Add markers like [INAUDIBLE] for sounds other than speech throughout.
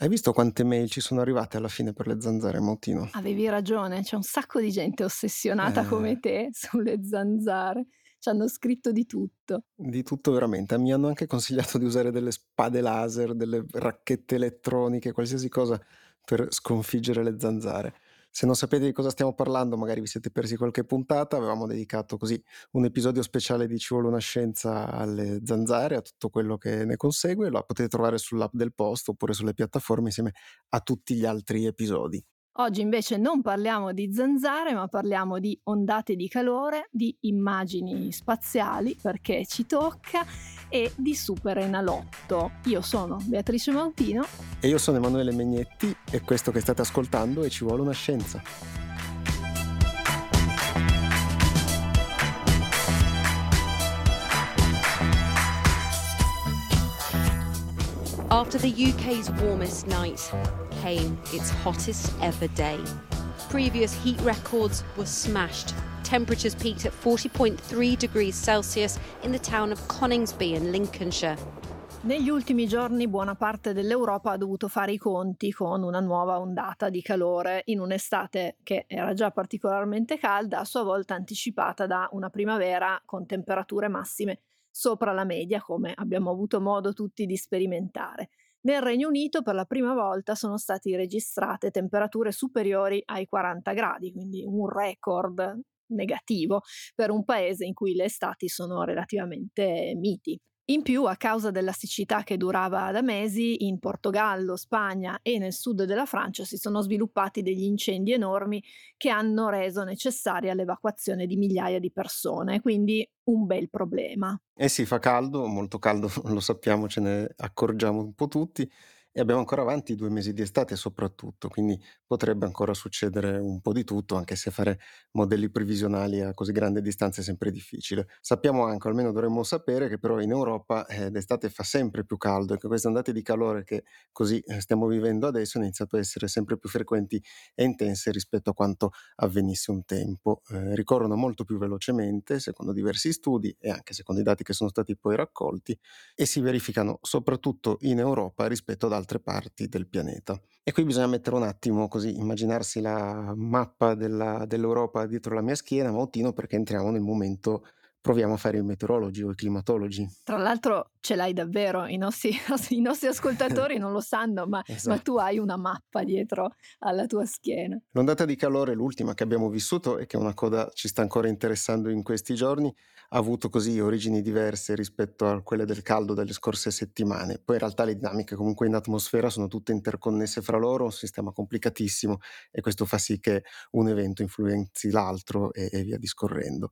Hai visto quante mail ci sono arrivate alla fine per le zanzare, Mautino? Avevi ragione, c'è un sacco di gente ossessionata Eh. come te [LAUGHS] sulle zanzare. C'hanno scritto di tutto. Di tutto veramente. Mi hanno anche consigliato di usare delle spade laser, delle racchette elettroniche, qualsiasi cosa per sconfiggere le zanzare. Se non sapete di cosa stiamo parlando, magari vi siete persi qualche puntata, avevamo dedicato così un episodio speciale di Ci vuole una scienza alle zanzare, a tutto quello che ne consegue, la potete trovare sull'app del post oppure sulle piattaforme insieme a tutti gli altri episodi. Oggi invece non parliamo di zanzare, ma parliamo di ondate di calore, di immagini spaziali, perché ci tocca, e di super enalotto. Io sono Beatrice Mautino. E io sono Emanuele Megnetti e questo che state ascoltando è Ci vuole una scienza. After the UK's warmest night came its hottest ever day. Previous heat records were smashed. Temperatures peaked at 40.3 degrees Celsius in the town of Coningsby in Lincolnshire. Negli ultimi giorni buona parte dell'Europa ha dovuto fare i conti con una nuova ondata di calore in un'estate che era già particolarmente calda, a sua volta anticipata da una primavera con temperature massime sopra la media, come abbiamo avuto modo tutti di sperimentare. Nel Regno Unito per la prima volta sono state registrate temperature superiori ai 40 gradi, quindi un record negativo per un paese in cui le estati sono relativamente miti. In più, a causa della siccità che durava da mesi, in Portogallo, Spagna e nel sud della Francia si sono sviluppati degli incendi enormi che hanno reso necessaria l'evacuazione di migliaia di persone, quindi un bel problema. Eh sì, fa caldo, molto caldo, [LAUGHS] lo sappiamo, ce ne accorgiamo un po' tutti e abbiamo ancora avanti due mesi di estate soprattutto, quindi potrebbe ancora succedere un po' di tutto, anche se fare modelli previsionali a così grande distanza è sempre difficile. Sappiamo anche, almeno dovremmo sapere, che però in Europa eh, d'estate fa sempre più caldo e che queste ondate di calore che così eh, stiamo vivendo adesso hanno iniziato a essere sempre più frequenti e intense rispetto a quanto avvenisse un tempo. Eh, ricorrono molto più velocemente, secondo diversi studi e anche secondo i dati che sono stati poi raccolti, e si verificano soprattutto in Europa rispetto ad altre parti del pianeta. E qui bisogna mettere un attimo così, immaginarsi la mappa della, dell'Europa dietro la mia schiena, Mautino, perché entriamo nel momento proviamo a fare i meteorologi o i climatologi. Tra l'altro ce l'hai davvero, i nostri, [LAUGHS] i nostri ascoltatori non lo sanno, ma, Esatto. ma tu hai una mappa dietro alla tua schiena. L'ondata di calore, l'ultima che abbiamo vissuto e che è una coda ci sta ancora interessando in questi giorni, avuto così origini diverse rispetto a quelle del caldo delle scorse settimane. Poi in realtà le dinamiche comunque in atmosfera sono tutte interconnesse fra loro, un sistema complicatissimo e questo fa sì che un evento influenzi l'altro e, e via discorrendo.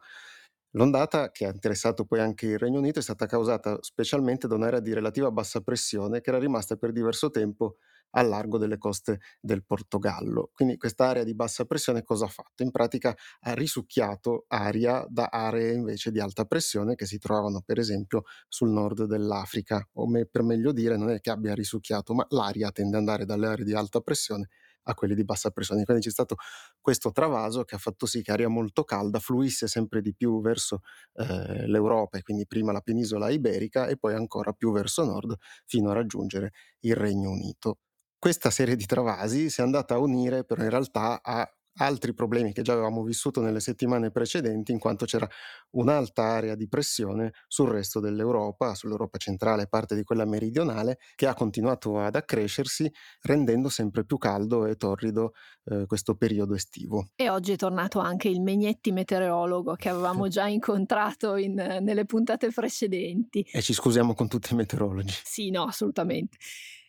L'ondata, che ha interessato poi anche il Regno Unito, è stata causata specialmente da un'area di relativa bassa pressione che era rimasta per diverso tempo al largo delle coste del Portogallo. Quindi quest'area di bassa pressione cosa ha fatto? In pratica ha risucchiato aria da aree invece di alta pressione che si trovavano per esempio sul nord dell'Africa, o me, per meglio dire non è che abbia risucchiato, ma l'aria tende ad andare dalle aree di alta pressione a quelli di bassa pressione. Quindi c'è stato questo travaso che ha fatto sì che aria molto calda fluisse sempre di più verso eh, l'Europa e quindi prima la penisola iberica e poi ancora più verso nord fino a raggiungere il Regno Unito. Questa serie di travasi si è andata a unire però in realtà a altri problemi che già avevamo vissuto nelle settimane precedenti, in quanto c'era un'alta area di pressione sul resto dell'Europa, sull'Europa centrale e parte di quella meridionale, che ha continuato ad accrescersi, rendendo sempre più caldo e torrido eh, questo periodo estivo. E oggi è tornato anche il Megnetti meteorologo che avevamo [LAUGHS] già incontrato in, nelle puntate precedenti. E ci scusiamo con tutti i meteorologi. Sì, no, assolutamente.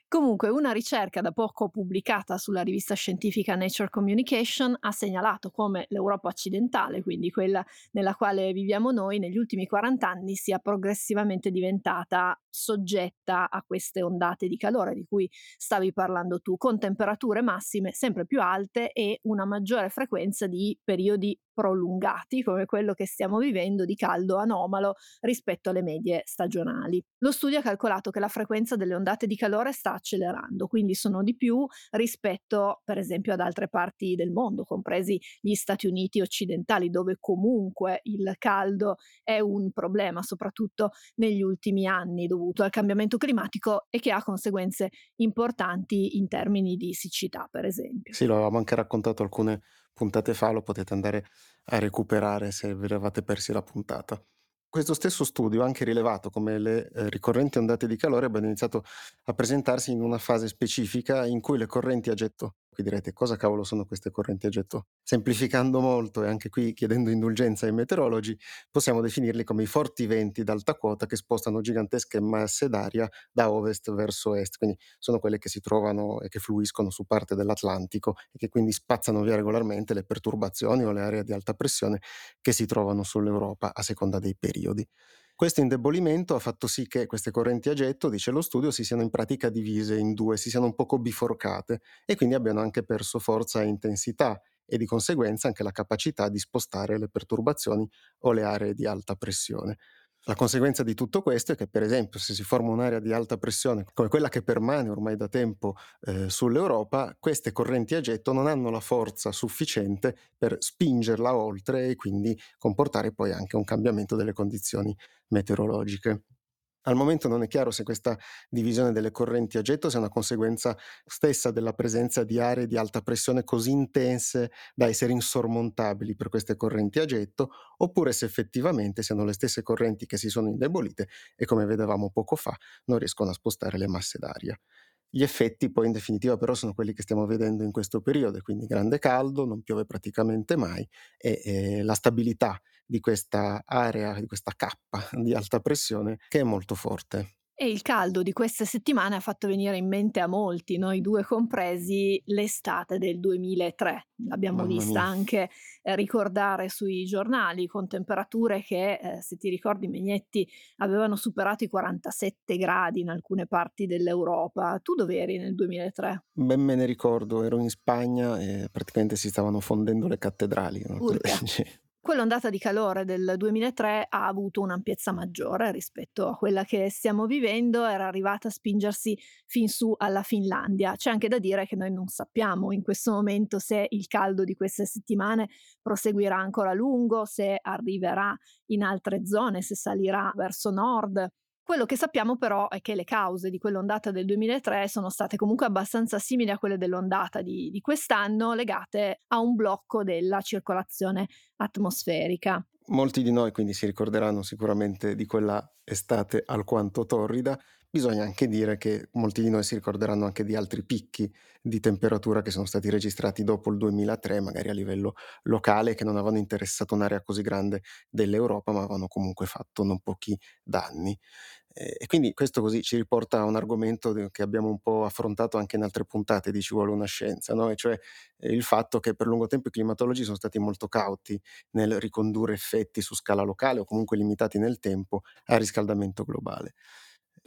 Comunque, una ricerca da poco pubblicata sulla rivista scientifica Nature Communication ha segnalato come l'Europa occidentale, quindi quella nella quale viviamo noi, negli ultimi 40 anni sia progressivamente diventata soggetta a queste ondate di calore di cui stavi parlando tu, con temperature massime sempre più alte e una maggiore frequenza di periodi prolungati come quello che stiamo vivendo di caldo anomalo rispetto alle medie stagionali. Lo studio ha calcolato che la frequenza delle ondate di calore sta accelerando, quindi sono di più rispetto per esempio ad altre parti del mondo, compresi gli Stati Uniti occidentali, dove comunque il caldo è un problema, soprattutto negli ultimi anni dovuto al cambiamento climatico e che ha conseguenze importanti in termini di siccità, per esempio. Sì, lo avevamo anche raccontato alcune puntate fa, lo potete andare a recuperare se vi eravate persi la puntata. Questo stesso studio ha anche rilevato come le eh, ricorrenti ondate di calore abbiano iniziato a presentarsi in una fase specifica in cui le correnti a getto Qui direte cosa cavolo sono queste correnti a getto? Semplificando molto e anche qui chiedendo indulgenza ai meteorologi, possiamo definirli come i forti venti d'alta quota che spostano gigantesche masse d'aria da ovest verso est, quindi sono quelle che si trovano e che fluiscono su parte dell'Atlantico e che quindi spazzano via regolarmente le perturbazioni o le aree di alta pressione che si trovano sull'Europa a seconda dei periodi. Questo indebolimento ha fatto sì che queste correnti a getto, dice lo studio, si siano in pratica divise in due, si siano un poco biforcate e quindi abbiano anche perso forza e intensità e di conseguenza anche la capacità di spostare le perturbazioni o le aree di alta pressione. La conseguenza di tutto questo è che, per esempio, se si forma un'area di alta pressione come quella che permane ormai da tempo eh, sull'Europa, queste correnti a getto non hanno la forza sufficiente per spingerla oltre e quindi comportare poi anche un cambiamento delle condizioni meteorologiche. Al momento non è chiaro se questa divisione delle correnti a getto sia una conseguenza stessa della presenza di aree di alta pressione così intense da essere insormontabili per queste correnti a getto, oppure se effettivamente siano le stesse correnti che si sono indebolite e come vedevamo poco fa non riescono a spostare le masse d'aria. Gli effetti poi in definitiva però sono quelli che stiamo vedendo in questo periodo, quindi grande caldo, non piove praticamente mai e, e la stabilità di questa area, di questa cappa di alta pressione che è molto forte. E il caldo di queste settimane ha fatto venire in mente a molti, noi due compresi, l'estate del 2003. L'abbiamo Mamma vista mia. anche eh, ricordare sui giornali con temperature che, eh, se ti ricordi, Megnetti, avevano superato i 47 gradi in alcune parti dell'Europa. Tu dove eri nel 2003? Ben me ne ricordo, ero in Spagna e praticamente si stavano fondendo le cattedrali. no? Quell'ondata di calore del 2003 ha avuto un'ampiezza maggiore rispetto a quella che stiamo vivendo, era arrivata a spingersi fin su alla Finlandia. C'è anche da dire che noi non sappiamo in questo momento se il caldo di queste settimane proseguirà ancora a lungo, se arriverà in altre zone, se salirà verso nord. Quello che sappiamo però è che le cause di quell'ondata del 2003 sono state comunque abbastanza simili a quelle dell'ondata di, di quest'anno, legate a un blocco della circolazione atmosferica. Molti di noi quindi si ricorderanno sicuramente di quella estate alquanto torrida. Bisogna anche dire che molti di noi si ricorderanno anche di altri picchi di temperatura che sono stati registrati dopo il 2003, magari a livello locale, che non avevano interessato un'area così grande dell'Europa, ma avevano comunque fatto non pochi danni. Eh, E quindi questo così ci riporta a un argomento che abbiamo un po' affrontato anche in altre puntate di Ci vuole una scienza, no? E cioè eh, il fatto che per lungo tempo i climatologi sono stati molto cauti nel ricondurre effetti su scala locale o comunque limitati nel tempo al riscaldamento globale.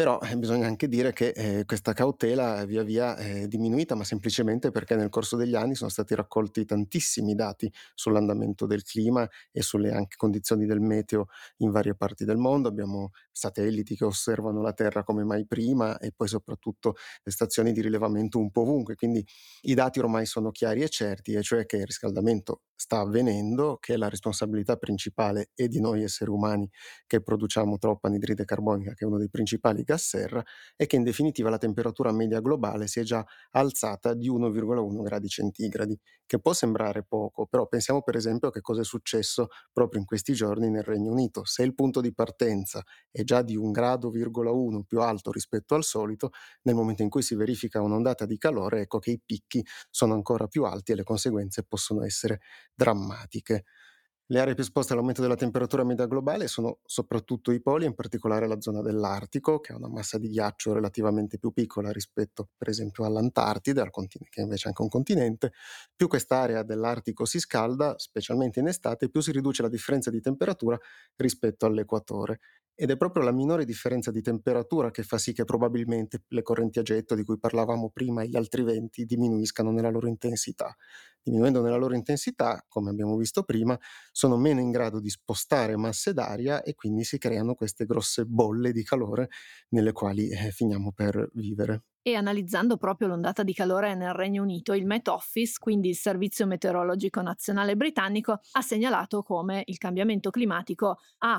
Però eh, bisogna anche dire che eh, questa cautela via via è diminuita, ma semplicemente perché nel corso degli anni sono stati raccolti tantissimi dati sull'andamento del clima e sulle anche condizioni del meteo in varie parti del mondo. Abbiamo satelliti che osservano la Terra come mai prima e poi soprattutto le stazioni di rilevamento un po' ovunque. Quindi i dati ormai sono chiari e certi, e cioè che il riscaldamento sta avvenendo, che la responsabilità principale è di noi esseri umani che produciamo troppa anidride carbonica, che è uno dei principali gas serra, e che in definitiva la temperatura media globale si è già alzata di 1,1 gradi centigradi, che può sembrare poco, però pensiamo per esempio a che cosa è successo proprio in questi giorni nel Regno Unito. Se il punto di partenza è già di un grado,1 più alto rispetto al solito, nel momento in cui si verifica un'ondata di calore, ecco che i picchi sono ancora più alti e le conseguenze possono essere drammatiche. Le aree più esposte all'aumento della temperatura media globale sono soprattutto i poli, in particolare la zona dell'Artico, che ha una massa di ghiaccio relativamente più piccola rispetto, per esempio, all'Antartide, al contine- che invece è anche un continente. Più quest'area dell'Artico si scalda, specialmente in estate, più si riduce la differenza di temperatura rispetto all'equatore. Ed è proprio la minore differenza di temperatura che fa sì che probabilmente le correnti a getto di cui parlavamo prima e gli altri venti diminuiscano nella loro intensità. Diminuendo nella loro intensità, come abbiamo visto prima, sono meno in grado di spostare masse d'aria e quindi si creano queste grosse bolle di calore nelle quali eh, finiamo per vivere. E analizzando proprio l'ondata di calore nel Regno Unito, il Met Office, quindi il Servizio Meteorologico Nazionale Britannico, ha segnalato come il cambiamento climatico ha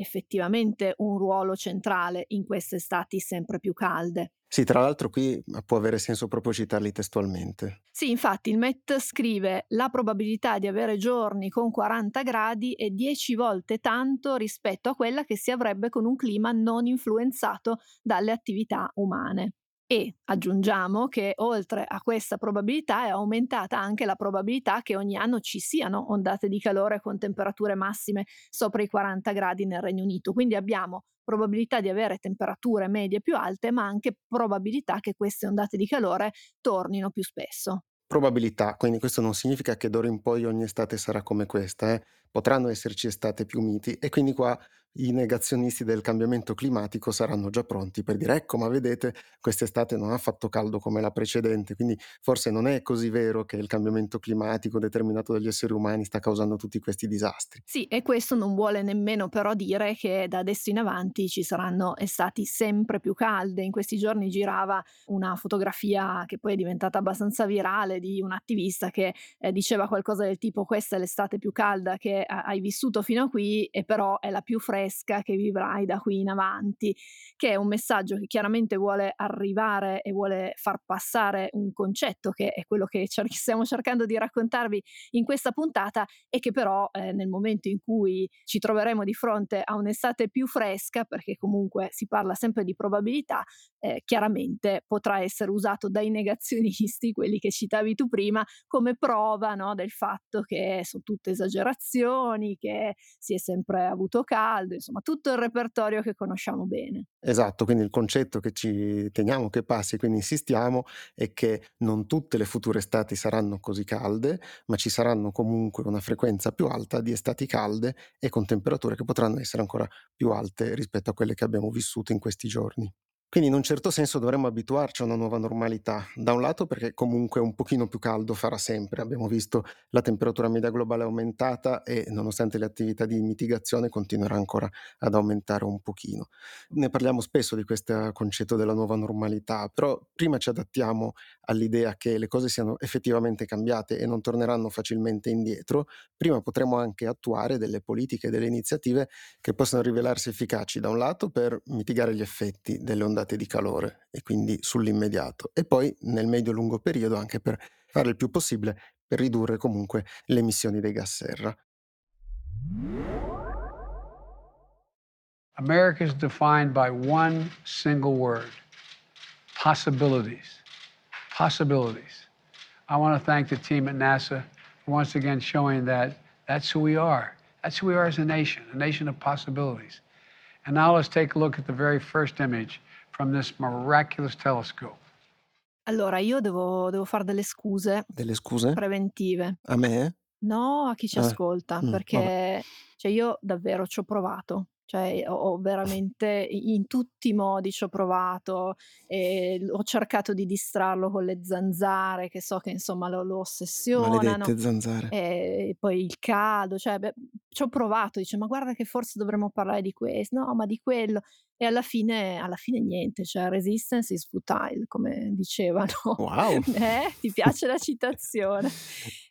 effettivamente un ruolo centrale in queste estati sempre più calde. Sì, tra l'altro qui può avere senso proprio citarli testualmente. Sì, infatti il Met scrive la probabilità di avere giorni con 40 gradi è 10 volte tanto rispetto a quella che si avrebbe con un clima non influenzato dalle attività umane. E aggiungiamo che oltre a questa probabilità è aumentata anche la probabilità che ogni anno ci siano ondate di calore con temperature massime sopra i 40 gradi nel Regno Unito. Quindi abbiamo probabilità di avere temperature medie più alte, ma anche probabilità che queste ondate di calore tornino più spesso. Probabilità, quindi questo non significa che d'ora in poi ogni estate sarà come questa, eh? potranno esserci estate più miti e quindi qua i negazionisti del cambiamento climatico saranno già pronti per dire ecco ma vedete quest'estate non ha fatto caldo come la precedente quindi forse non è così vero che il cambiamento climatico determinato dagli esseri umani sta causando tutti questi disastri. Sì e questo non vuole nemmeno però dire che da adesso in avanti ci saranno estati sempre più calde in questi giorni girava una fotografia che poi è diventata abbastanza virale di un attivista che eh, diceva qualcosa del tipo questa è l'estate più calda che hai vissuto fino a qui e però è la più fredda fresca che vivrai da qui in avanti, che è un messaggio che chiaramente vuole arrivare e vuole far passare un concetto che è quello che stiamo cercando di raccontarvi in questa puntata e che però eh, nel momento in cui ci troveremo di fronte a un'estate più fresca, perché comunque si parla sempre di probabilità, eh, chiaramente potrà essere usato dai negazionisti, [LAUGHS] quelli che citavi tu prima, come prova no, del fatto che sono tutte esagerazioni, che si è sempre avuto caldo, insomma tutto il repertorio che conosciamo bene. Esatto, quindi il concetto che ci teniamo che passi, quindi insistiamo, è che non tutte le future estati saranno così calde, ma ci saranno comunque una frequenza più alta di estati calde e con temperature che potranno essere ancora più alte rispetto a quelle che abbiamo vissuto in questi giorni. Quindi in un certo senso dovremmo abituarci a una nuova normalità, da un lato perché comunque un pochino più caldo farà sempre, abbiamo visto la temperatura media globale aumentata e nonostante le attività di mitigazione continuerà ancora ad aumentare un pochino. Ne parliamo spesso di questo concetto della nuova normalità, però prima ci adattiamo all'idea che le cose siano effettivamente cambiate e non torneranno facilmente indietro, prima potremo anche attuare delle politiche, delle iniziative che possano rivelarsi efficaci da un lato per mitigare gli effetti delle ondate ondate di calore e quindi sull'immediato e poi nel medio-lungo periodo anche per fare il più possibile per ridurre comunque le emissioni dei gas serra. America is defined by one single word possibilities. Possibilities. I want to thank the team at NASA for once again showing that that's who we are. That's who we are as a nation, a nation of possibilities. And now let's take a look at the very first image from this miraculous telescope. Allora, io devo, devo fare delle scuse. Delle scuse? Preventive. A me? No, a chi ci eh. ascolta, mm, perché cioè, io davvero ci ho provato. Cioè, ho, veramente in tutti i modi ci ho provato, e ho cercato di distrarlo con le zanzare, che so che insomma lo, lo ossessionano. Maledette zanzare. E poi il caldo, cioè, beh, ci ho provato, dice, ma guarda che forse dovremmo parlare di questo, no, ma di quello. E alla fine, alla fine niente, cioè resistance is futile, come dicevano. Wow! [LAUGHS] eh, ti piace la citazione?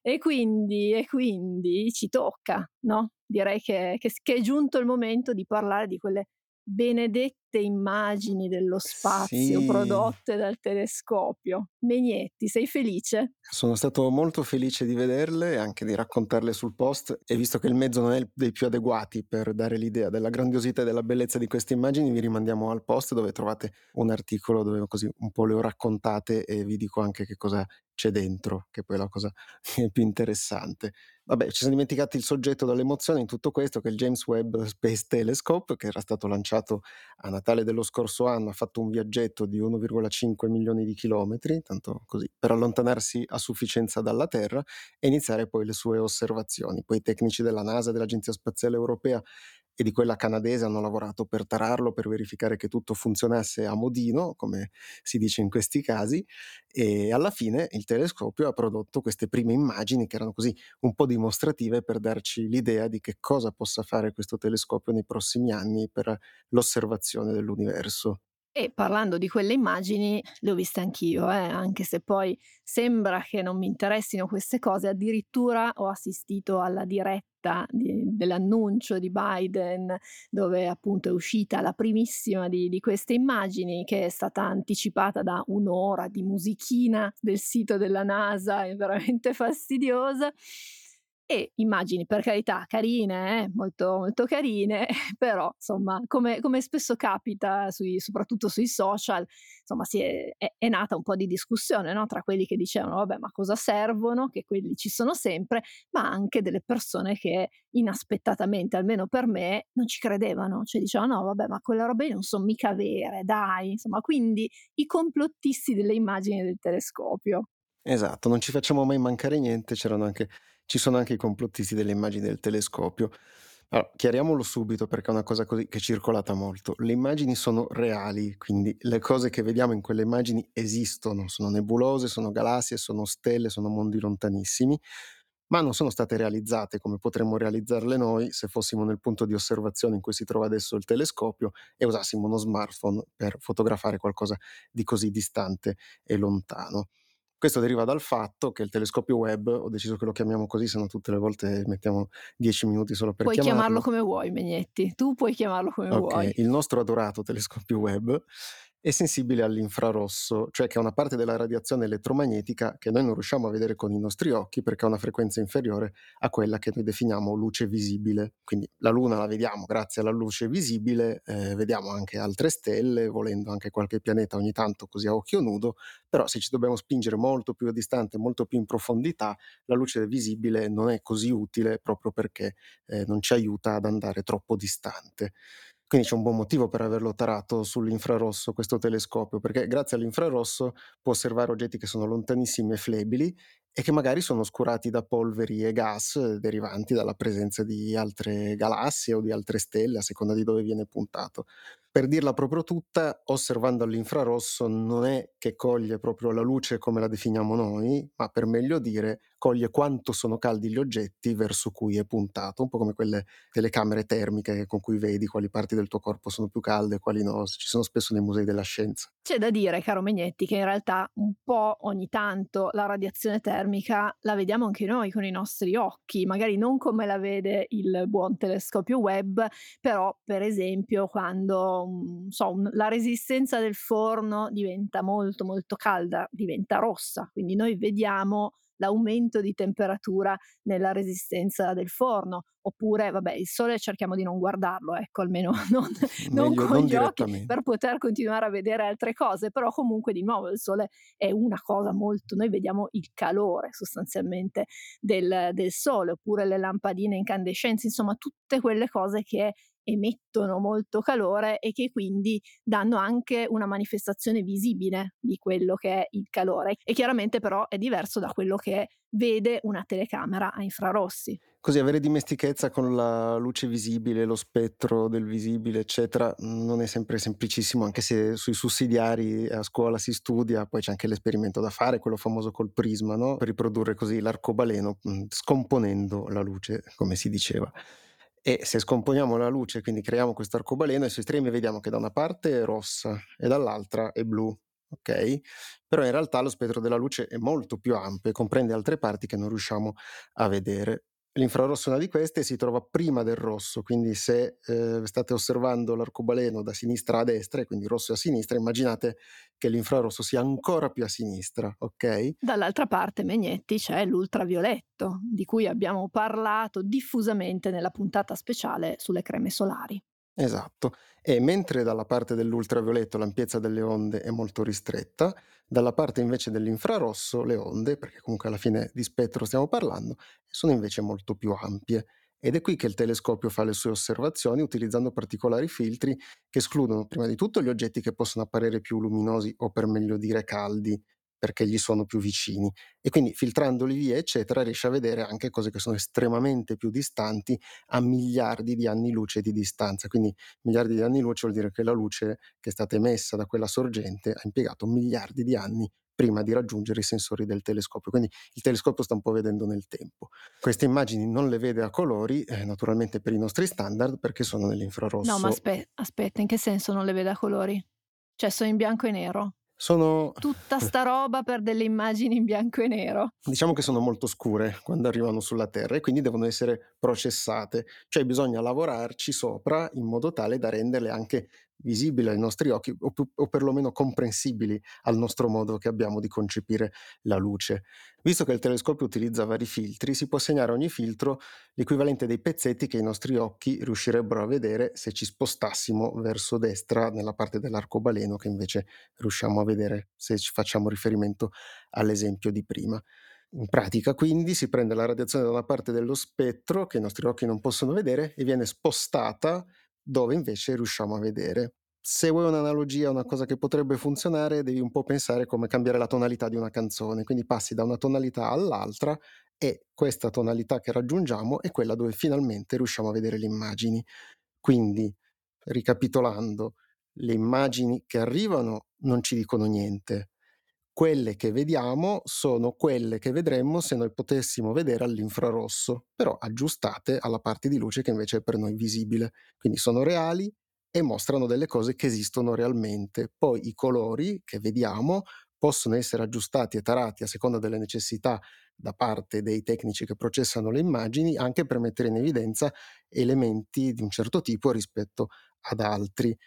e, quindi, e quindi ci tocca, no? direi che, che, che, è giunto il momento di parlare di quelle benedette immagini dello spazio sì. prodotte dal telescopio. Megnetti, sei felice? Sono stato molto felice di vederle e anche di raccontarle sul post e visto che il mezzo non è dei più adeguati per dare l'idea della grandiosità e della bellezza di queste immagini, vi rimandiamo al post dove trovate un articolo dove così un po' le ho raccontate e vi dico anche che cosa c'è dentro, che poi è la cosa [LAUGHS] più interessante. Vabbè, ci siamo dimenticati il soggetto dall'emozione in tutto questo, che è il James Webb Space Telescope, che era stato lanciato a Natale dello scorso anno, ha fatto un viaggetto di 1,5 milioni di chilometri, tanto così, per allontanarsi a sufficienza dalla Terra e iniziare poi le sue osservazioni. Poi i tecnici della NASA, dell'Agenzia Spaziale Europea e di quella canadese hanno lavorato per tararlo, per verificare che tutto funzionasse a modino, come si dice in questi casi, e alla fine il telescopio ha prodotto queste prime immagini che erano così un po' dimostrative per darci l'idea di che cosa possa fare questo telescopio nei prossimi anni per l'osservazione dell'universo. E parlando di quelle immagini, le ho viste anch'io, eh, anche se poi sembra che non mi interessino queste cose, addirittura ho assistito alla diretta di dell'annuncio di Biden, dove appunto è uscita la primissima di di queste immagini, che è stata anticipata da 1 ora di musichina del sito della NASA, è veramente fastidiosa. E immagini per carità carine, eh, molto, molto carine, [LAUGHS] però insomma come come spesso capita sui soprattutto sui social, insomma è è è nata un po' di discussione, no, tra quelli che dicevano: "Vabbè, ma cosa servono?" Che quelli ci sono sempre, ma anche delle persone che inaspettatamente, almeno per me, non ci credevano, cioè dicevano: "No vabbè, ma quelle robe lì non son mica vere, dai." Insomma, quindi i complottisti delle immagini del telescopio. Esatto, non ci facciamo mai mancare niente, c'erano anche ci sono anche i complottisti delle immagini del telescopio. Allora, chiariamolo subito perché è una cosa così che è circolata molto. Le immagini sono reali, quindi le cose che vediamo in quelle immagini esistono, sono nebulose, sono galassie, sono stelle, sono mondi lontanissimi, ma non sono state realizzate come potremmo realizzarle noi se fossimo nel punto di osservazione in cui si trova adesso il telescopio e usassimo uno smartphone per fotografare qualcosa di così distante e lontano. Questo deriva dal fatto che il telescopio Webb, ho deciso che lo chiamiamo così, se no tutte le volte mettiamo 10 minuti solo per Puoi chiamarlo chiamarlo. come vuoi Megnetti, tu puoi chiamarlo come Okay, vuoi. il nostro adorato telescopio Webb è sensibile all'infrarosso, cioè che è una parte della radiazione elettromagnetica che noi non riusciamo a vedere con i nostri occhi perché ha una frequenza inferiore a quella che noi definiamo luce visibile. Quindi la Luna la vediamo grazie alla luce visibile, ehm, vediamo anche altre stelle, volendo anche qualche pianeta ogni tanto così a occhio nudo, però se ci dobbiamo spingere molto più a distante, molto più in profondità, la luce visibile non è così utile proprio perché, ehm, non ci aiuta ad andare troppo distante. Quindi c'è un buon motivo per averlo tarato sull'infrarosso questo telescopio, perché grazie all'infrarosso può osservare oggetti che sono lontanissimi e flebili e che magari sono oscurati da polveri e gas derivanti dalla presenza di altre galassie o di altre stelle, a seconda di dove viene puntato. Per dirla proprio tutta, osservando all'infrarosso non è che coglie proprio la luce come la definiamo noi, ma per meglio dire coglie quanto sono caldi gli oggetti verso cui è puntato, un po' come quelle telecamere termiche con cui vedi quali parti del tuo corpo sono più calde e quali no, ci sono spesso nei musei della scienza. C'è da dire, caro Megnetti, che in realtà un po' ogni tanto la radiazione termica la vediamo anche noi con i nostri occhi, magari non come la vede il buon telescopio Webb, però per esempio quando, mhmm, so, la resistenza del forno diventa molto, molto calda, diventa rossa, quindi noi vediamo l'aumento di temperatura nella resistenza del forno. Oppure, vabbè, il sole cerchiamo di non guardarlo, ecco, almeno [LAUGHS] non non Meglio con non gli occhi per poter continuare a vedere altre cose, però comunque di nuovo il sole è una cosa molto noi vediamo il calore sostanzialmente del del sole, oppure le lampadine incandescenze, insomma tutte quelle cose che emettono molto calore e che quindi danno anche una manifestazione visibile di quello che è il calore. E chiaramente però è diverso da quello che vede una telecamera a infrarossi. Così avere dimestichezza con la luce visibile, lo spettro del visibile, eccetera, non è sempre semplicissimo, anche se sui sussidiari a scuola si studia, poi c'è anche l'esperimento da fare, quello famoso col prisma, no, per riprodurre così l'arcobaleno, mhmm, scomponendo la luce, come si diceva. E se scomponiamo la luce, quindi creiamo questo arcobaleno, ai suoi estremi vediamo che da una parte è rossa e dall'altra è blu, okay, però in realtà lo spettro della luce è molto più ampio e comprende altre parti che non riusciamo a vedere. L'infrarosso è una di queste e si trova prima del rosso, quindi se, ehm, state osservando l'arcobaleno da sinistra a destra quindi rosso a sinistra, immaginate che l'infrarosso sia ancora più a sinistra, okay? Dall'altra parte, Megnetti, c'è l'ultravioletto, di cui abbiamo parlato diffusamente nella puntata speciale sulle creme solari. Esatto. E mentre dalla parte dell'ultravioletto l'ampiezza delle onde è molto ristretta, dalla parte invece dell'infrarosso le onde, perché comunque alla fine di spettro stiamo parlando, sono invece molto più ampie. Ed è qui che il telescopio fa le sue osservazioni utilizzando particolari filtri che escludono prima di tutto gli oggetti che possono apparire più luminosi o per meglio dire caldi, perché gli sono più vicini. E quindi filtrandoli via, eccetera, riesce a vedere anche cose che sono estremamente più distanti a miliardi di anni luce di distanza. Quindi miliardi di anni luce vuol dire che la luce che è stata emessa da quella sorgente ha impiegato miliardi di anni prima di raggiungere i sensori del telescopio. Quindi il telescopio sta un po' vedendo nel tempo. Queste immagini non le vede a colori, eh, naturalmente per i nostri standard, perché sono No, ma nell'infrarosso aspe aspetta, in che senso non le vede a colori? Cioè sono in bianco e nero? Sono Tutta sta roba per delle immagini in bianco e nero. diciamo che sono molto scure quando arrivano sulla Terra e quindi devono essere processate, cioè bisogna lavorarci sopra in modo tale da renderle anche visibili ai nostri occhi o, o perlomeno comprensibili al nostro modo che abbiamo di concepire la luce. Visto che il telescopio utilizza vari filtri, si può assegnare a ogni filtro l'equivalente dei pezzetti che i nostri occhi riuscirebbero a vedere se ci spostassimo verso destra nella parte dell'arcobaleno che invece riusciamo a vedere se ci facciamo riferimento all'esempio di prima. In pratica, quindi, si prende la radiazione da una parte dello spettro che i nostri occhi non possono vedere e viene spostata dove invece riusciamo a vedere. Se vuoi un'analogia, una cosa che potrebbe funzionare, devi un po' pensare come cambiare la tonalità di una canzone, quindi passi da una tonalità all'altra e questa tonalità che raggiungiamo è quella dove finalmente riusciamo a vedere le immagini. Quindi, ricapitolando, le immagini che arrivano non ci dicono niente. Quelle che vediamo sono quelle che vedremmo se noi potessimo vedere all'infrarosso, però aggiustate alla parte di luce che invece è per noi visibile. Quindi sono reali e mostrano delle cose che esistono realmente. Poi i colori che vediamo possono essere aggiustati e tarati a seconda delle necessità da parte dei tecnici che processano le immagini, anche per mettere in evidenza elementi di un certo tipo rispetto ad altri.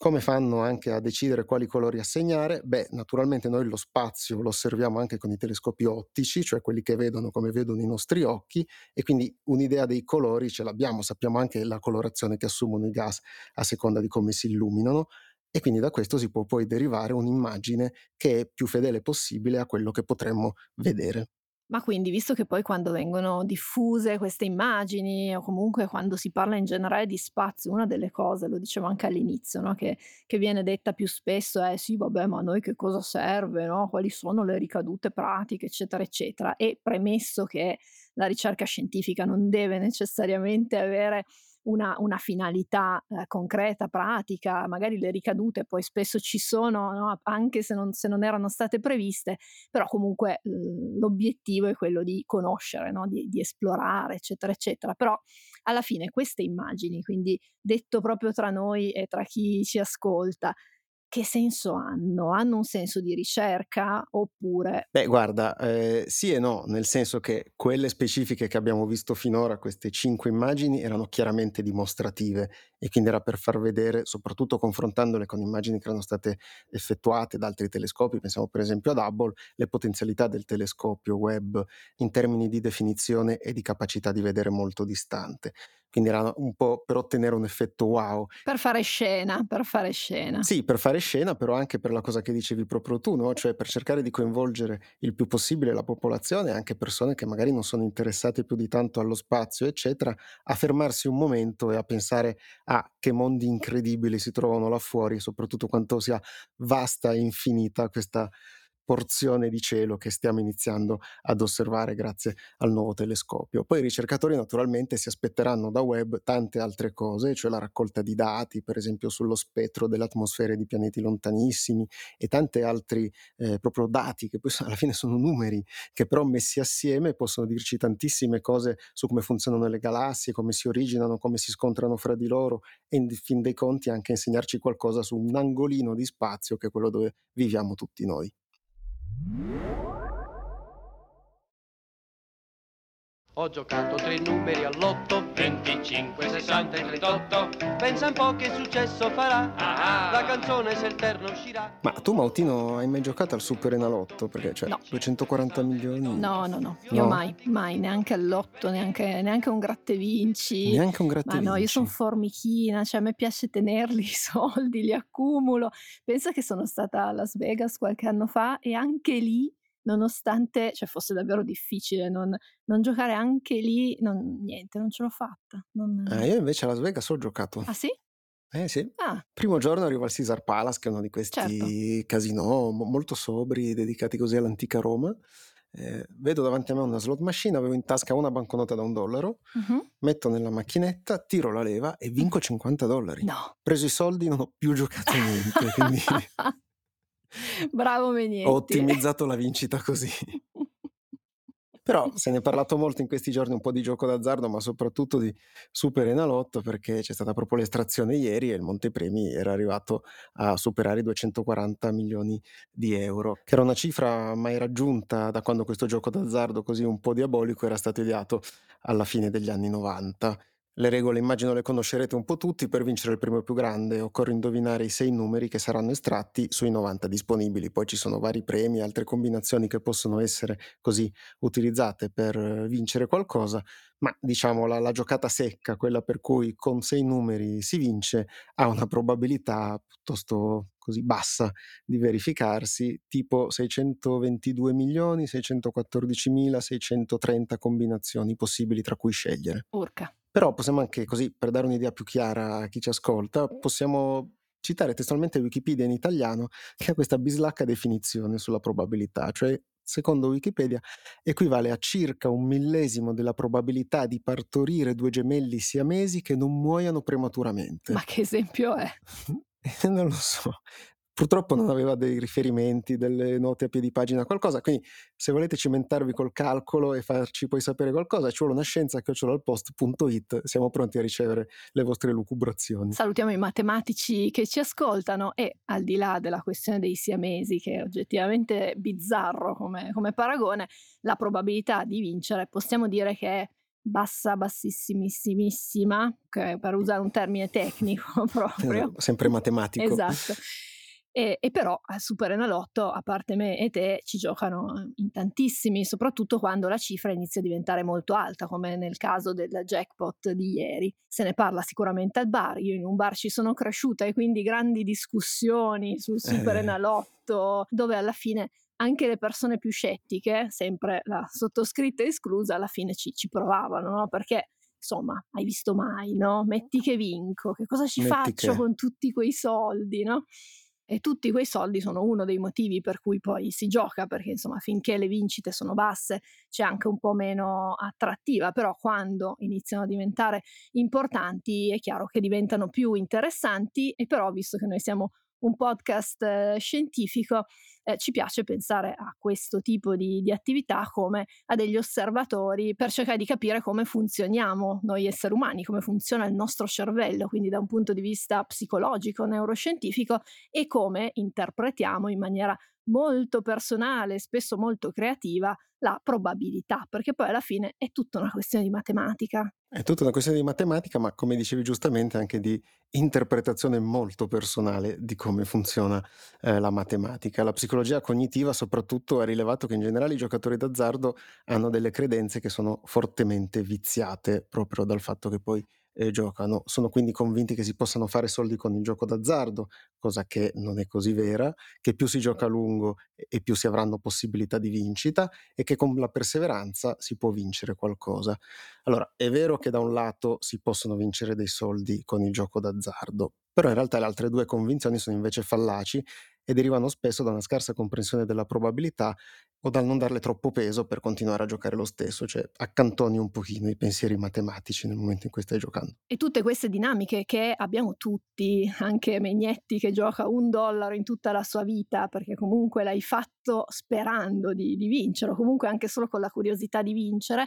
Come fanno anche a decidere quali colori assegnare? Beh, naturalmente noi lo spazio lo osserviamo anche con i telescopi ottici, cioè quelli che vedono come vedono i nostri occhi, e quindi un'idea dei colori ce l'abbiamo, sappiamo anche la colorazione che assumono i gas a seconda di come si illuminano, e quindi da questo si può poi derivare un'immagine che è più fedele possibile a quello che potremmo vedere. Ma quindi, visto che poi quando vengono diffuse queste immagini o comunque quando si parla in generale di spazio, una delle cose, lo dicevo anche all'inizio, no, che, che viene detta più spesso è sì, vabbè, ma a noi che cosa serve, no? Quali sono le ricadute pratiche, eccetera, eccetera. E premesso che la ricerca scientifica non deve necessariamente avere una, una finalità eh, concreta, pratica, magari le ricadute poi spesso ci sono, no? anche se non, se non, erano state previste, però comunque l'obiettivo è quello di conoscere, no? di, di esplorare, eccetera, eccetera. Però alla fine queste immagini, quindi detto proprio tra noi e tra chi ci ascolta, che senso hanno? Hanno un senso di ricerca oppure... Beh, guarda, eh, sì e no, nel senso che quelle specifiche che abbiamo visto finora, queste cinque immagini, erano chiaramente dimostrative e quindi era per far vedere, soprattutto confrontandole con immagini che erano state effettuate da altri telescopi, pensiamo per esempio ad Hubble, le potenzialità del telescopio web in termini di definizione e di capacità di vedere molto distante quindi era un po' per ottenere un effetto wow. Per fare scena, per fare scena. Sì, per fare scena, però anche per la cosa che dicevi proprio tu, no? cioè per cercare di coinvolgere il più possibile la popolazione, anche persone che magari non sono interessate più di tanto allo spazio, eccetera, a fermarsi un momento e a pensare a che mondi incredibili si trovano là fuori, soprattutto quanto sia vasta e infinita questa porzione di cielo che stiamo iniziando ad osservare grazie al nuovo telescopio. Poi i ricercatori naturalmente si aspetteranno da web tante altre cose, cioè la raccolta di dati, per esempio sullo spettro delle atmosfere di pianeti lontanissimi e tanti altri eh, proprio dati che poi [LAUGHS] alla fine sono numeri che però messi assieme possono dirci tantissime cose su come funzionano le galassie, come si originano, come si scontrano fra di loro e in fin dei conti anche insegnarci qualcosa su un angolino di spazio che è quello dove viviamo tutti noi. What? Ho giocato tre numeri all'otto 25, 60 e 38 Pensa un po' che successo farà ah, La canzone se il terno uscirà Ma tu Mautino hai mai giocato al Super Enalotto? Perché cioè No. 240 milioni No, no, no, io No? mai, mai, neanche all'otto, neanche, neanche un grattevinci. Neanche un Ma grattavinci no, io sono formichina, cioè a me piace tenerli i [LAUGHS] soldi, li accumulo. Pensa che sono stata a Las Vegas qualche anno fa e anche lì, nonostante cioè, fosse davvero difficile non, non giocare, anche lì non- niente, non ce l'ho fatta. non- Ah, io invece a Las Vegas ho giocato Ah sì? Eh sì Ah, Primo giorno arrivo al Caesar Palace, che è uno di certo. questi casinò mo- molto sobri, dedicati così all'antica Roma. Eh, vedo davanti a me una slot machine, avevo in tasca una banconota da un dollaro, Mhm. metto nella macchinetta, tiro la leva e vinco 50 dollari. No. Preso i soldi, non ho più giocato niente, quindi [LAUGHS] Bravo Megnetti. ho ottimizzato la vincita così. [LAUGHS] Però se ne è parlato molto in questi giorni un po' di gioco d'azzardo, ma soprattutto di Super Enalotto, perché c'è stata proprio l'estrazione ieri e il montepremi era arrivato a superare i 240 milioni di euro, che era una cifra mai raggiunta da quando questo gioco d'azzardo così un po' diabolico era stato ideato alla fine degli anni 90. Le regole immagino le conoscerete un po' tutti, per vincere il premio più grande occorre indovinare i sei numeri che saranno estratti sui 90 disponibili, poi ci sono vari premi, altre combinazioni che possono essere così utilizzate per eh, vincere qualcosa, ma diciamo la, la giocata secca, quella per cui con sei numeri si vince, ha una probabilità piuttosto così bassa di verificarsi, tipo 622 milioni, 614 mila, 630 combinazioni possibili tra cui scegliere. Urca. Però possiamo anche così, per dare un'idea più chiara a chi ci ascolta, possiamo citare testualmente Wikipedia in italiano che ha questa bislacca definizione sulla probabilità, cioè secondo Wikipedia equivale a circa un millesimo della probabilità di partorire due gemelli siamesi che non muoiano prematuramente. Ma che esempio è? [LAUGHS] non lo so. Purtroppo non aveva dei riferimenti, delle note a piedi pagina, qualcosa, quindi se volete cimentarvi col calcolo e farci poi sapere qualcosa, ci vuole una scienza chiocciolalpost.it, siamo pronti a ricevere le vostre lucubrazioni. Salutiamo i matematici che ci ascoltano e al di là della questione dei siamesi, che è oggettivamente bizzarro come, come paragone, la probabilità di vincere possiamo dire che è bassa, bassissimissimissima, per usare un termine tecnico [LAUGHS] proprio. Sempre matematico. Esatto. E, e, però al Super Enalotto, a parte me e te, ci giocano eh, in tantissimi, soprattutto quando la cifra inizia a diventare molto alta, come nel caso del jackpot di ieri. Se ne parla sicuramente al bar, io in un bar ci sono cresciuta e quindi grandi discussioni sul Super eh. Enalotto, dove alla fine anche le persone più scettiche, sempre la sottoscritta esclusa, alla fine ci, ci provavano, no? Perché insomma, hai visto mai, no? Metti che vinco, che cosa ci Metti faccio che... con tutti quei soldi, no? E tutti quei soldi sono uno dei motivi per cui poi si gioca, perché insomma finché le vincite sono basse c'è anche un po' meno attrattiva, però quando iniziano a diventare importanti è chiaro che diventano più interessanti. E però visto che noi siamo un podcast eh, scientifico, eh, ci piace pensare a questo tipo di, di, attività come a degli osservatori per cercare di capire come funzioniamo noi esseri umani, come funziona il nostro cervello, quindi da un punto di vista psicologico, neuroscientifico e come interpretiamo in maniera molto personale, spesso molto creativa, la probabilità, perché poi alla fine è tutta una questione di matematica. È tutta una questione di matematica, ma come dicevi giustamente anche di interpretazione molto personale di come funziona eh, la matematica. La psicologia cognitiva soprattutto ha rilevato che in generale i giocatori d'azzardo hanno delle credenze che sono fortemente viziate proprio dal fatto che poi eh, giocano. Sono quindi convinti che si possano fare soldi con il gioco d'azzardo, cosa che non è così vera, che più si gioca a lungo e più si avranno possibilità di vincita e che con la perseveranza si può vincere qualcosa. Allora, è vero che da un lato si possono vincere dei soldi con il gioco d'azzardo, però in realtà le altre due convinzioni sono invece fallaci e derivano spesso da una scarsa comprensione della probabilità o dal non darle troppo peso per continuare a giocare lo stesso, cioè accantoni un pochino i pensieri matematici nel momento in cui stai giocando. E tutte queste dinamiche che abbiamo tutti, [LAUGHS] anche Megnetti che gioca un dollaro in tutta la sua vita, perché comunque l'hai fatto sperando di, di vincere, o comunque anche solo con la curiosità di vincere,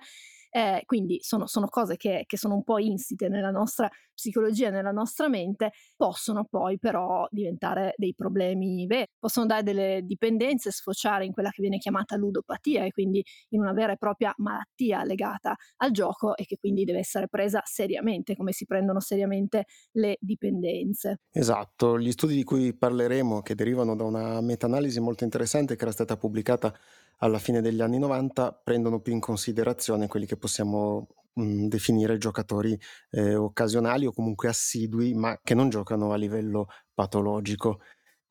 eh, quindi sono, sono cose che, che, sono un po' insite nella nostra psicologia, nella nostra mente, possono poi però diventare dei problemi veri, possono dare delle dipendenze, sfociare in quella che viene chiamata ludopatia e quindi in una vera e propria malattia legata al gioco e che quindi deve essere presa seriamente, come si prendono seriamente le dipendenze. Esatto, gli studi di cui parleremo, che derivano da una meta-analisi molto interessante che era stata pubblicata alla fine degli anni 90 prendono più in considerazione quelli che possiamo mh, mhmm, definire giocatori eh, occasionali o comunque assidui, ma che non giocano a livello patologico.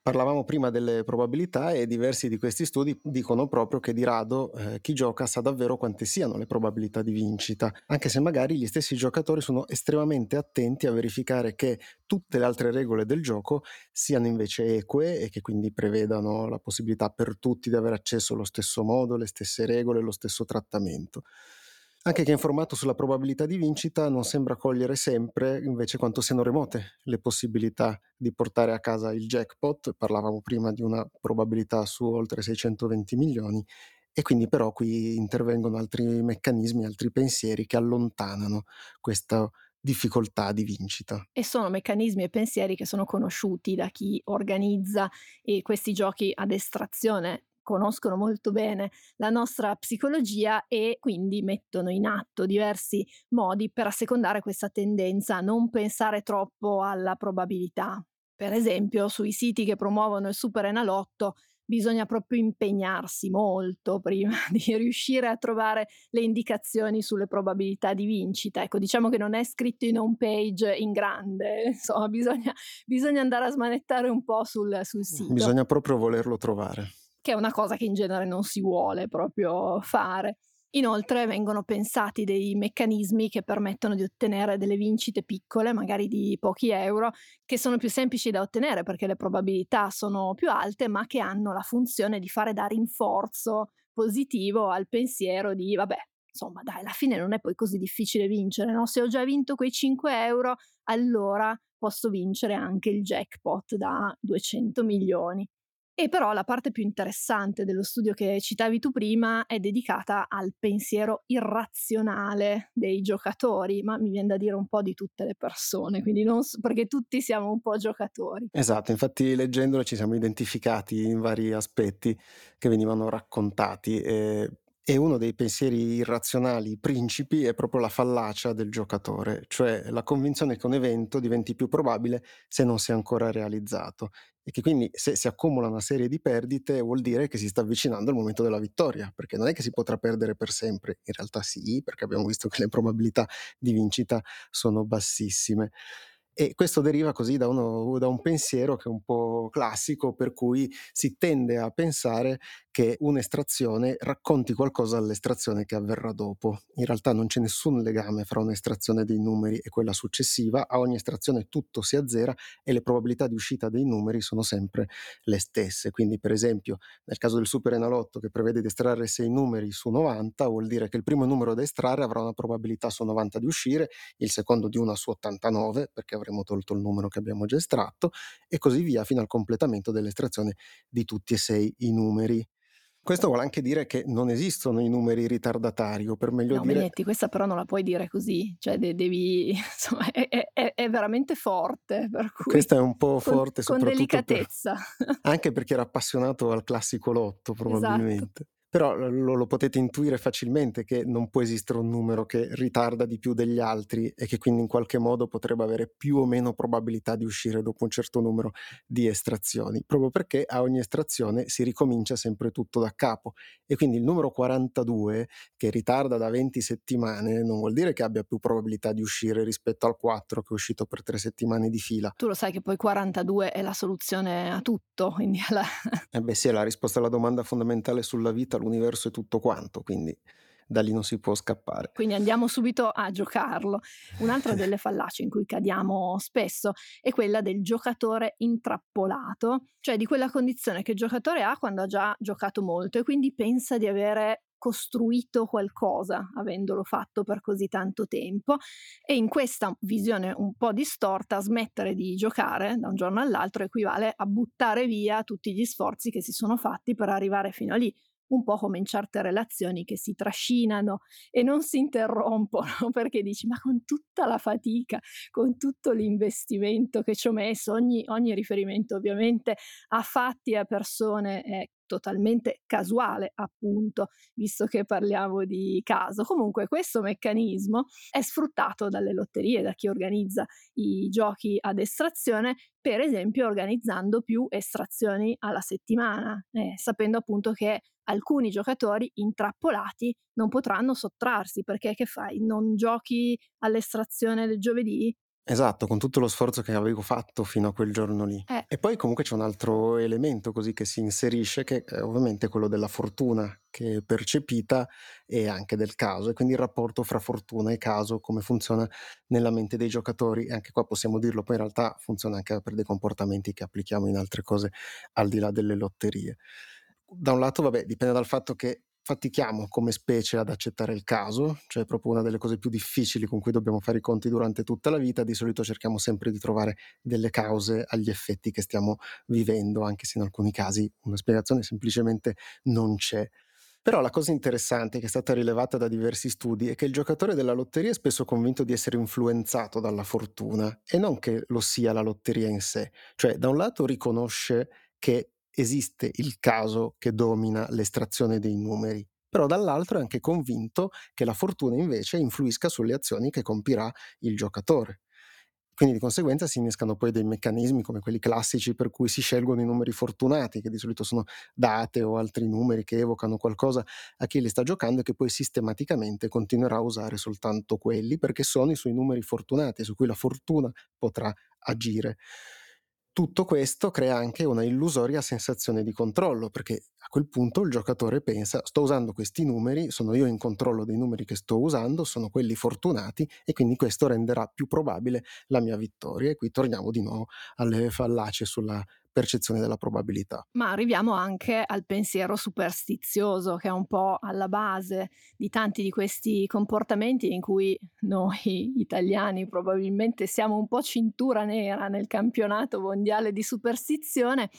Parlavamo prima delle probabilità e diversi di questi studi dicono proprio che di rado eh, chi gioca sa davvero quante siano le probabilità di vincita, anche se magari gli stessi giocatori sono estremamente attenti a verificare che tutte le altre regole del gioco siano invece eque e che quindi prevedano la possibilità per tutti di avere accesso allo stesso modo, le stesse regole, lo stesso trattamento. Anche che informato sulla probabilità di vincita non sembra cogliere sempre invece quanto siano remote le possibilità di portare a casa il jackpot, parlavamo prima di una probabilità su oltre 620 milioni, E quindi però qui intervengono altri meccanismi, altri pensieri che allontanano questa difficoltà di vincita. E sono meccanismi e pensieri che sono conosciuti da chi organizza questi giochi ad estrazione conoscono molto bene la nostra psicologia e quindi mettono in atto diversi modi per assecondare questa tendenza a non pensare troppo alla probabilità. Per esempio, sui siti che promuovono il Super Enalotto bisogna proprio impegnarsi molto [LAUGHS] prima di riuscire a trovare le indicazioni sulle probabilità di vincita. Ecco, diciamo che non è scritto in home page in grande, [LAUGHS] insomma, bisogna, bisogna andare a smanettare un po' sul, sul sito. Bisogna proprio volerlo trovare. Che è una cosa che in genere non si vuole proprio fare. Inoltre vengono pensati dei meccanismi che permettono di ottenere delle vincite piccole, magari di pochi euro, che sono più semplici da ottenere perché le probabilità sono più alte, ma che hanno la funzione di fare da rinforzo positivo al pensiero di vabbè, insomma, dai, alla fine non è poi così difficile vincere, no? Se ho già vinto quei 5 euro, allora posso vincere anche il jackpot da 200 milioni. E però la parte più interessante dello studio che citavi tu prima è dedicata al pensiero irrazionale dei giocatori, ma mi viene da dire un po' di tutte le persone, quindi non so, perché tutti siamo un po' giocatori. Esatto, infatti leggendolo ci siamo identificati in vari aspetti che venivano raccontati. E e uno dei pensieri irrazionali principi è proprio la fallacia del giocatore, cioè la convinzione che un evento diventi più probabile se non si è ancora realizzato e che quindi se si accumula una serie di perdite vuol dire che si sta avvicinando il momento della vittoria, perché non è che si potrà perdere per sempre, in realtà sì, perché abbiamo visto che le probabilità di vincita sono bassissime. E questo deriva così da, uno, da, un pensiero che è un po' classico, per cui si tende a pensare che un'estrazione racconti qualcosa all'estrazione che avverrà dopo. In realtà non c'è nessun legame fra un'estrazione dei numeri e quella successiva, a ogni estrazione tutto si azzera e le probabilità di uscita dei numeri sono sempre le stesse. Quindi per esempio nel caso del Super Enalotto che prevede di estrarre 6 numeri su 90, vuol dire che il primo numero da estrarre avrà una probabilità su 90 di uscire, il secondo di una su 89 perché avremo tolto il numero che abbiamo già estratto e così via fino al completamento dell'estrazione di tutti e sei i numeri. Questo vuole anche dire che non esistono i numeri ritardatari, o per meglio no, dire... Benetti, questa però non la puoi dire così, cioè de- devi... [LAUGHS] insomma, è, è, è, veramente forte. Per cui... Questa è un po' forte con, soprattutto... Con delicatezza. Per... anche perché era appassionato al classico lotto, [LAUGHS] probabilmente. Esatto. Però lo, lo, potete intuire facilmente che non può esistere un numero che ritarda di più degli altri e che quindi in qualche modo potrebbe avere più o meno probabilità di uscire dopo un certo numero di estrazioni, proprio perché a ogni estrazione si ricomincia sempre tutto da capo e quindi il numero 42 che ritarda da 20 settimane non vuol dire che abbia più probabilità di uscire rispetto al 4 che è uscito per 3 settimane di fila. Tu lo sai che poi 42 è la soluzione a tutto, quindi alla... Eh beh sì, è la risposta alla domanda fondamentale sulla vita l'universo e tutto quanto, quindi da lì non si può scappare. Quindi andiamo subito a giocarlo. Un'altra delle fallacie in cui cadiamo spesso è quella del giocatore intrappolato, cioè di quella condizione che il giocatore ha quando ha già giocato molto e quindi pensa di avere costruito qualcosa avendolo fatto per così tanto tempo e in questa visione un po' distorta smettere di giocare da un giorno all'altro equivale a buttare via tutti gli sforzi che si sono fatti per arrivare fino a lì un po' come in certe relazioni che si trascinano e non si interrompono [LAUGHS] perché dici ma con tutta la fatica, con tutto l'investimento che ci ho messo, ogni, ogni riferimento ovviamente a fatti e a persone è totalmente casuale, appunto, visto che parliamo di caso. Comunque questo meccanismo è sfruttato dalle lotterie, da chi organizza i giochi ad estrazione, per esempio organizzando più estrazioni alla settimana, eh, sapendo appunto che alcuni giocatori intrappolati non potranno sottrarsi perché che fai? Non giochi all'estrazione del giovedì? Esatto, con tutto lo sforzo che avevo fatto fino a quel giorno lì. Eh. E poi comunque c'è un altro elemento così che si inserisce, che è ovviamente quello della fortuna che è percepita e anche del caso, e quindi il rapporto fra fortuna e caso, come funziona nella mente dei giocatori, e anche qua possiamo dirlo, poi in realtà funziona anche per dei comportamenti che applichiamo in altre cose al di là delle lotterie. Da un lato, vabbè, dipende dal fatto che fatichiamo come specie ad accettare il caso, cioè proprio una delle cose più difficili con cui dobbiamo fare i conti durante tutta la vita, di solito cerchiamo sempre di trovare delle cause agli effetti che stiamo vivendo, anche se in alcuni casi una spiegazione semplicemente non c'è. Però la cosa interessante che è stata rilevata da diversi studi è che il giocatore della lotteria è spesso convinto di essere influenzato dalla fortuna e non che lo sia la lotteria in sé. Cioè, da un lato riconosce che esiste il caso che domina l'estrazione dei numeri, però dall'altro è anche convinto che la fortuna invece influisca sulle azioni che compirà il giocatore. Quindi di conseguenza si innescano poi dei meccanismi come quelli classici per cui si scelgono i numeri fortunati, che di solito sono date o altri numeri che evocano qualcosa a chi li sta giocando e che poi sistematicamente continuerà a usare soltanto quelli perché sono i suoi numeri fortunati su cui la fortuna potrà agire. Tutto questo crea anche una illusoria sensazione di controllo, perché a quel punto il giocatore pensa sto usando questi numeri, sono io in controllo dei numeri che sto usando, sono quelli fortunati e quindi questo renderà più probabile la mia vittoria. E qui torniamo di nuovo alle fallacie sulla percezione della probabilità. Ma arriviamo anche al pensiero superstizioso che è un po' alla base di tanti di questi comportamenti in cui noi [LAUGHS] italiani probabilmente siamo un po' cintura nera nel campionato mondiale di superstizione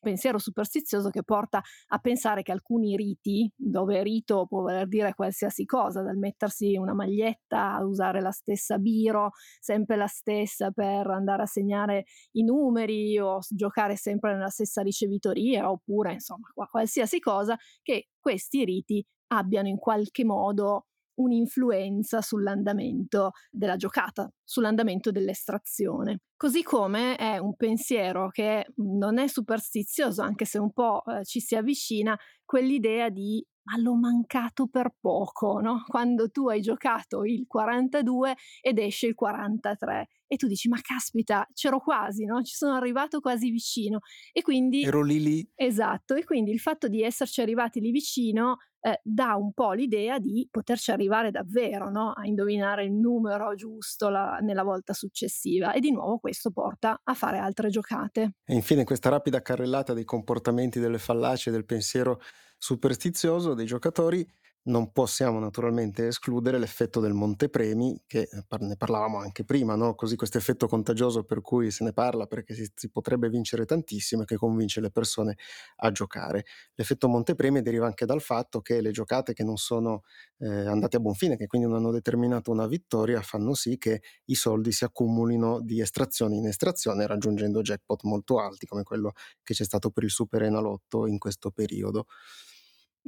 pensiero superstizioso che porta a pensare che alcuni riti, dove rito può voler dire qualsiasi cosa, dal mettersi una maglietta a usare la stessa biro, sempre la stessa per andare a segnare i numeri o giocare sempre nella stessa ricevitoria, oppure insomma qualsiasi cosa, che questi riti abbiano in qualche modo un'influenza sull'andamento della giocata, sull'andamento dell'estrazione. Così come è un pensiero che non è superstizioso, anche se un po' eh, ci si avvicina, quell'idea di ma l'ho mancato per poco, no? Quando tu hai giocato il 42 ed esce il 43 e tu dici ma caspita, c'ero quasi, no? Ci sono arrivato quasi vicino e quindi ero lì lì. Esatto, e quindi il fatto di esserci arrivati lì vicino eh, dà un po' l'idea di poterci arrivare davvero no? a indovinare il numero giusto la, nella volta successiva e di nuovo questo porta a fare altre giocate. E infine questa rapida carrellata dei comportamenti delle fallacie del pensiero superstizioso dei giocatori non possiamo naturalmente escludere l'effetto del montepremi, che eh, ne parlavamo anche prima, no? così questo effetto contagioso per cui se ne parla perché si, si, potrebbe vincere tantissimo e che convince le persone a giocare. L'effetto montepremi deriva anche dal fatto che le giocate che non sono eh, andate a buon fine, che quindi non hanno determinato una vittoria, fanno sì che i soldi si accumulino di estrazione in estrazione raggiungendo jackpot molto alti come quello che c'è stato per il Super Enalotto in questo periodo.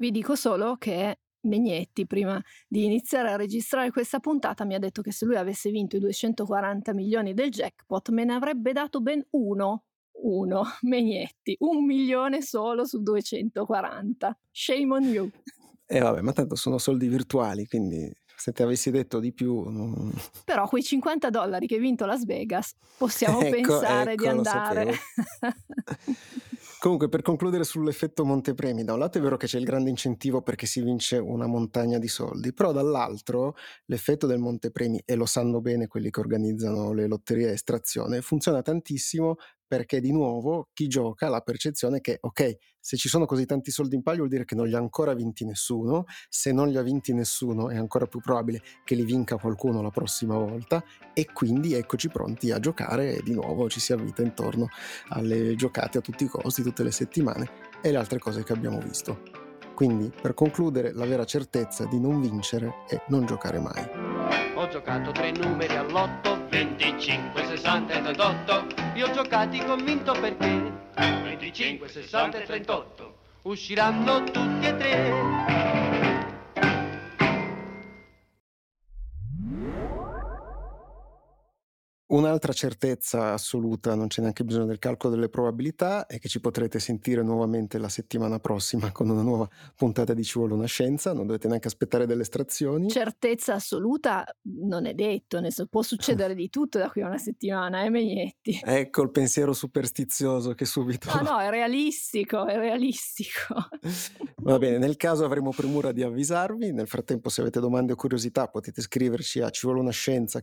Vi dico solo che Megnetti, prima di iniziare a registrare questa puntata, mi ha detto che se lui avesse vinto i 240 milioni del jackpot me ne avrebbe dato ben uno. Uno, [LAUGHS] Megnetti, un milione solo su 240. Shame on you. E eh vabbè, ma tanto sono soldi virtuali, quindi se ti avessi detto di più... Non... Però quei 50 dollari che hai vinto Las Vegas, possiamo [LAUGHS] ecco, pensare ecco, di andare... [LAUGHS] Comunque, per concludere sull'effetto montepremi, da un lato è vero che c'è il grande incentivo perché si vince una montagna di soldi, però dall'altro l'effetto del montepremi, e lo sanno bene quelli che organizzano le lotterie a estrazione, funziona tantissimo perché di nuovo chi gioca ha la percezione che, ok, se ci sono così tanti soldi in palio vuol dire che non li ha ancora vinti nessuno, se non li ha vinti nessuno è ancora più probabile che li vinca qualcuno la prossima volta e quindi eccoci pronti a giocare e di nuovo ci si avvita intorno alle giocate a tutti i costi, tutte le settimane e le altre cose che abbiamo visto. Quindi, per concludere, la vera certezza di non vincere è non giocare mai. Ho giocato tre numeri all'otto, 25, 60 e 38. Li ho giocati convinto perché 25, 60 e 38 usciranno tutti e tre. Un'altra certezza assoluta, non c'è neanche bisogno del calcolo delle probabilità, è che ci potrete sentire nuovamente la settimana prossima con una nuova puntata di Ci vuole una scienza, non dovete neanche aspettare delle estrazioni. Certezza assoluta non è detto, ne so, può succedere di tutto da qui a una settimana, eh Megnetti? [LAUGHS] Ecco il pensiero superstizioso che subito... No, [LAUGHS] no, è realistico, è realistico. [LAUGHS] Va bene, nel caso avremo premura di avvisarvi, nel frattempo se avete domande o curiosità potete scriverci a ci vuole una scienza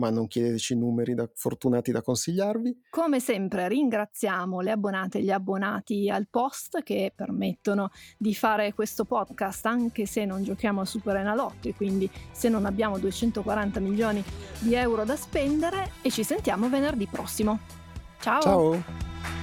ma non chiedeteci numeri da, fortunati da consigliarvi. Come sempre ringraziamo le abbonate e gli abbonati al post che permettono di fare questo podcast anche se non giochiamo a Super Enalotto e quindi se non abbiamo 240 milioni di euro da spendere e ci sentiamo venerdì prossimo. Ciao! Ciao!